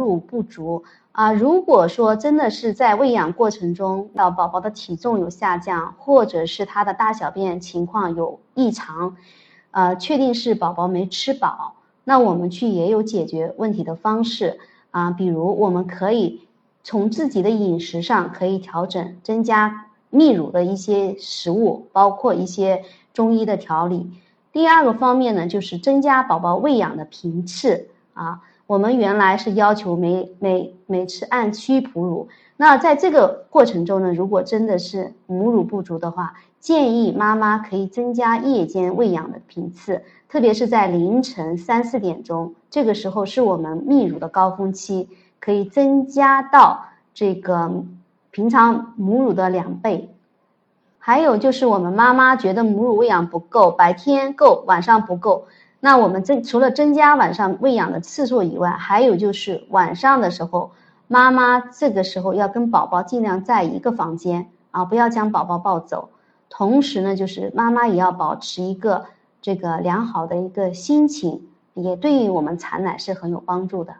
乳不足啊，如果说真的是在喂养过程中，到宝宝的体重有下降，或者是他的大小便情况有异常，呃，确定是宝宝没吃饱，那我们去也有解决问题的方式啊，比如我们可以从自己的饮食上可以调整，增加泌乳的一些食物，包括一些中医的调理。第二个方面呢，就是增加宝宝喂养的频次啊。我们原来是要求每每每次按需哺乳，那在这个过程中呢，如果真的是母乳不足的话，建议妈妈可以增加夜间喂养的频次，特别是在凌晨三四点钟，这个时候是我们泌乳的高峰期，可以增加到这个平常母乳的两倍。还有就是我们妈妈觉得母乳喂养不够，白天够，晚上不够。那我们增除了增加晚上喂养的次数以外，还有就是晚上的时候，妈妈这个时候要跟宝宝尽量在一个房间啊，不要将宝宝抱走。同时呢，就是妈妈也要保持一个这个良好的一个心情，也对于我们产奶是很有帮助的。